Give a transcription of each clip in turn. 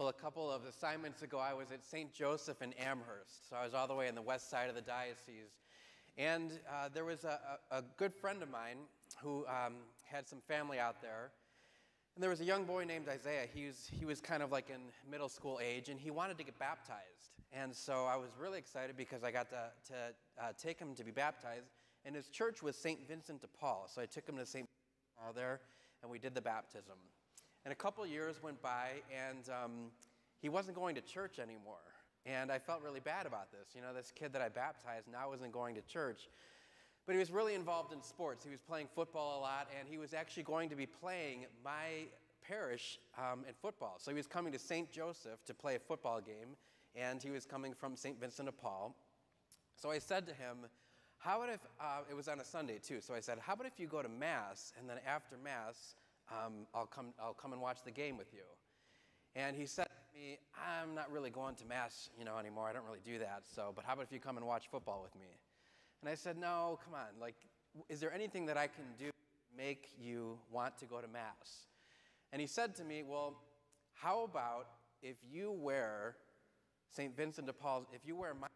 Well, a couple of assignments ago, I was at St. Joseph in Amherst. So I was all the way on the west side of the diocese. And uh, there was a, a, good friend of mine who um, had some family out there. And there was a young boy named Isaiah. He was, he was kind of like in middle school age, and he wanted to get baptized. And so I was really excited because I got to, to uh, take him to be baptized. And his church was St. Vincent de Paul. So I took him to St. Paul there, and we did the baptism. And a couple years went by, and um, he wasn't going to church anymore. And I felt really bad about this. You know, this kid that I baptized now wasn't going to church. But he was really involved in sports. He was playing football a lot, and he was actually going to be playing my parish um, in football. So he was coming to St. Joseph to play a football game, and he was coming from St. Vincent de Paul. So I said to him, How about if, uh, it was on a Sunday too, so I said, How about if you go to Mass, and then after Mass, um, I'll, come, I'll come and watch the game with you. And he said to me, I'm not really going to Mass, you know, anymore. I don't really do that. So, but how about if you come and watch football with me? And I said, no, come on. Like, is there anything that I can do to make you want to go to Mass? And he said to me, well, how about if you wear St. Vincent de Paul's, if you wear my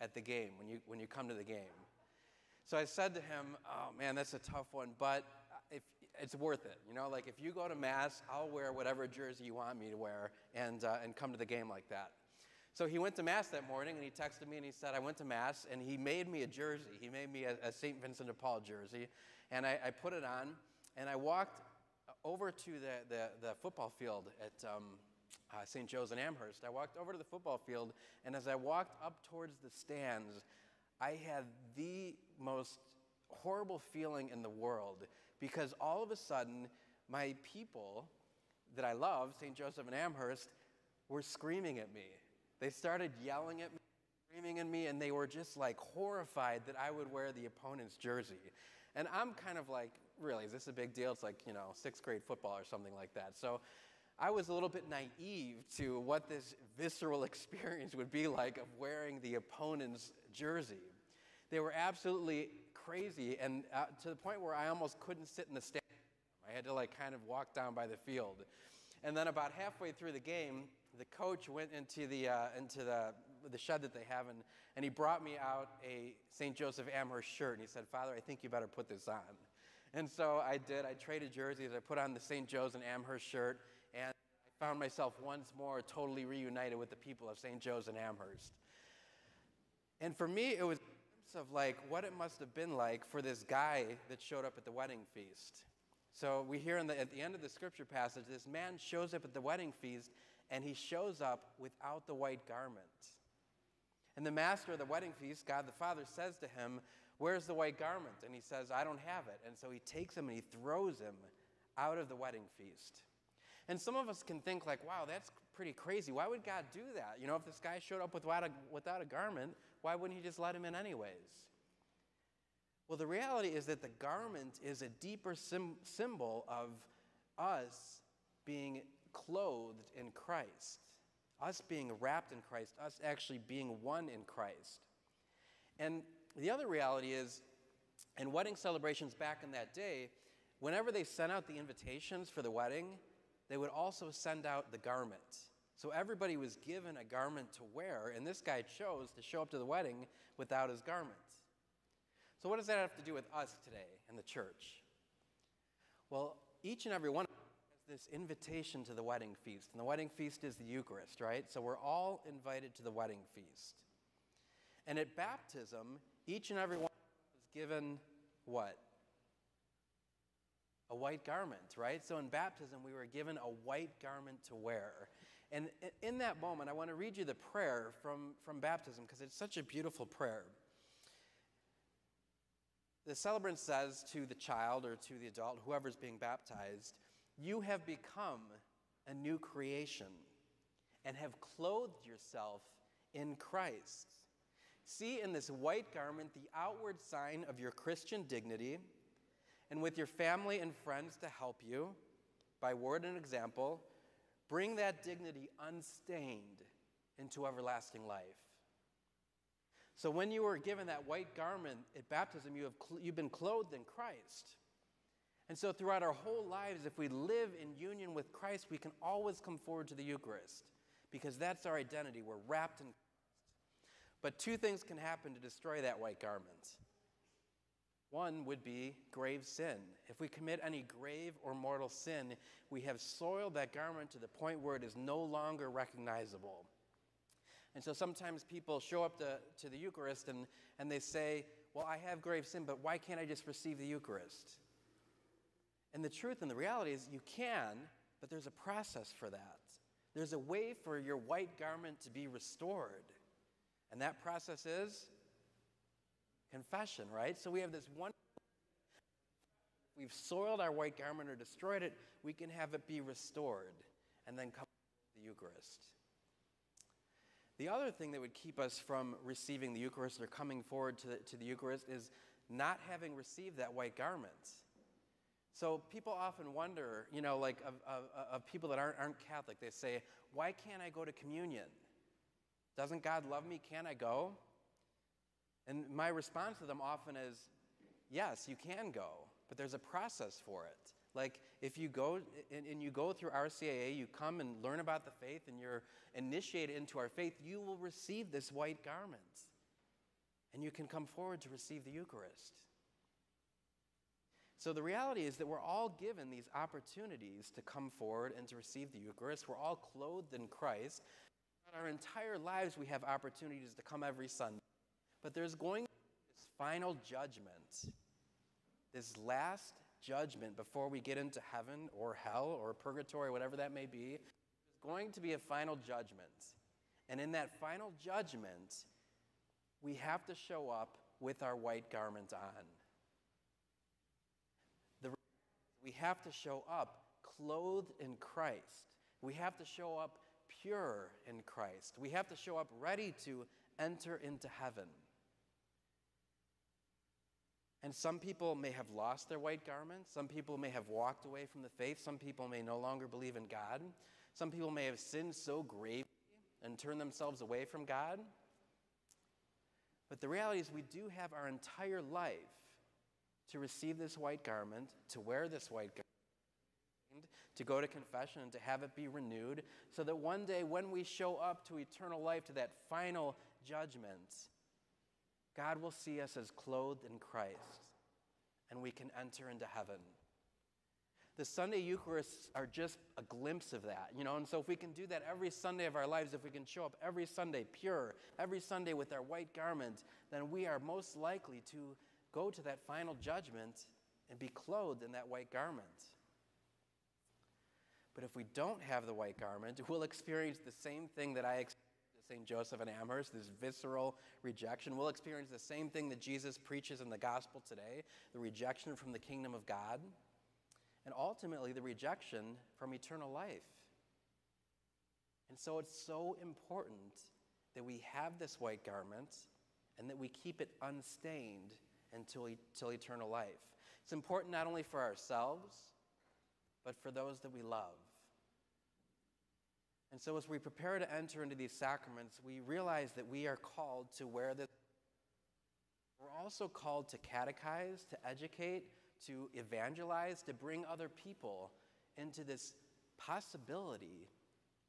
at the game, when you, when you come to the game? So I said to him, oh man, that's a tough one, but if, it's worth it. You know, like if you go to Mass, I'll wear whatever jersey you want me to wear and, uh, and come to the game like that. So he went to Mass that morning and he texted me and he said, I went to Mass and he made me a jersey. He made me a, a St. Vincent de Paul jersey and I, I, put it on and I walked over to the, the, the football field at um, uh, St. Joe's in Amherst. I walked over to the football field and as I walked up towards the stands, I had the most horrible feeling in the world because all of a sudden, my people that I love, St. Joseph and Amherst, were screaming at me. They started yelling at me, screaming at me, and they were just like horrified that I would wear the opponent's jersey. And I'm kind of like, really, is this a big deal? It's like, you know, sixth grade football or something like that. So I was a little bit naive to what this visceral experience would be like of wearing the opponent's jersey. They were absolutely crazy, and uh, to the point where I almost couldn't sit in the stand. I had to like kind of walk down by the field. And then about halfway through the game, the coach went into the, uh, into the, the shed that they have, and, and he brought me out a St. Joseph Amherst shirt, and he said, Father, I think you better put this on. And so I did. I traded jerseys. I put on the St. Joe's and Amherst shirt, and I found myself once more totally reunited with the people of St. Joe's and Amherst. And for me, it was of like what it must have been like for this guy that showed up at the wedding feast. So we hear the, at the end of the scripture passage, this man shows up at the wedding feast and he shows up without the white garment. And the master of the wedding feast, God the Father, says to him, Where's the white garment? And he says, I don't have it. And so he takes him and he throws him out of the wedding feast. And some of us can think, like, wow, that's pretty crazy. Why would God do that? You know, if this guy showed up without a, without a garment, why wouldn't he just let him in anyways? Well, the reality is that the garment is a deeper sim- symbol of us being clothed in Christ, us being wrapped in Christ, us actually being one in Christ. And the other reality is, in wedding celebrations back in that day, whenever they sent out the invitations for the wedding, they would also send out the garment. So everybody was given a garment to wear, and this guy chose to show up to the wedding without his garments. So, what does that have to do with us today in the church? Well, each and every one of us has this invitation to the wedding feast, and the wedding feast is the Eucharist, right? So, we're all invited to the wedding feast. And at baptism, each and every one of us is given what? a white garment, right? So in baptism, we were given a white garment to wear. And in that moment, I want to read you the prayer from, from baptism because it's such a beautiful prayer. The celebrant says to the child or to the adult, whoever's being baptized, You have become a new creation and have clothed yourself in Christ. See in this white garment the outward sign of your Christian dignity and with your family and friends to help you, by word and example, bring that dignity unstained into everlasting life. So, when you were given that white garment at baptism, you have you've been clothed in Christ. And so, throughout our whole lives, if we live in union with Christ, we can always come forward to the Eucharist because that's our identity. We're wrapped in Christ. But two things can happen to destroy that white garment. One would be grave sin. If we commit any grave or mortal sin, we have soiled that garment to the point where it is no longer recognizable. And so sometimes people show up to, to the Eucharist and, and they say, Well, I have grave sin, but why can't I just receive the Eucharist? And the truth and the reality is you can, but there's a process for that. There's a way for your white garment to be restored. And that process is confession, right? So we have this one. We've soiled our white garment or destroyed it, we can have it be restored and then come to the Eucharist. The other thing that would keep us from receiving the Eucharist or coming forward to the, to the Eucharist is not having received that white garment. So people often wonder, you know, like of, of, of, people that aren't, aren't Catholic, they say, why can't I go to communion? Doesn't God love me? Can't I go? And my response to them often is, yes, you can go, but there's a process for it. Like if you go and, and you go through RCIA, you come and learn about the faith and you're initiated into our faith, you will receive this white garment. And you can come forward to receive the Eucharist. So the reality is that we're all given these opportunities to come forward and to receive the Eucharist. We're all clothed in Christ. Our entire lives, we have opportunities to come every Sunday. But there's going to be this final judgment, this last judgment before we get into heaven or hell or purgatory, whatever that may be. There's going to be a final judgment. And in that final judgment, we have to show up with our white garment on. we have to show up clothed in Christ. We have to show up pure in Christ. We have to show up ready to enter into heaven. And some people may have lost their white garments. Some people may have walked away from the faith. Some people may no longer believe in God. Some people may have sinned so gravely and turned themselves away from God. But the reality is, we do have our entire life to receive this white garment, to wear this white garment, to go to confession and to have it be renewed, so that one day when we show up to eternal life, to that final judgment, God will see us as clothed in Christ and we can enter into heaven. The Sunday Eucharists are just a glimpse of that, you know, and so if we can do that every Sunday of our lives, if we can show up every Sunday pure, every Sunday with our white garment, then we are most likely to go to that final judgment and be clothed in that white garment. But if we don't have the white garment, we'll experience the same thing that I experienced St. Joseph and Amherst, this visceral rejection. We'll experience the same thing that Jesus preaches in the gospel today the rejection from the kingdom of God, and ultimately the rejection from eternal life. And so it's so important that we have this white garment and that we keep it unstained until, until eternal life. It's important not only for ourselves, but for those that we love. And so, as we prepare to enter into these sacraments, we realize that we are called to wear this. We're also called to catechize, to educate, to evangelize, to bring other people into this possibility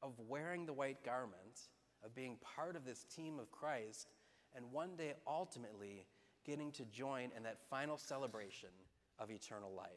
of wearing the white garment, of being part of this team of Christ, and one day ultimately getting to join in that final celebration of eternal life.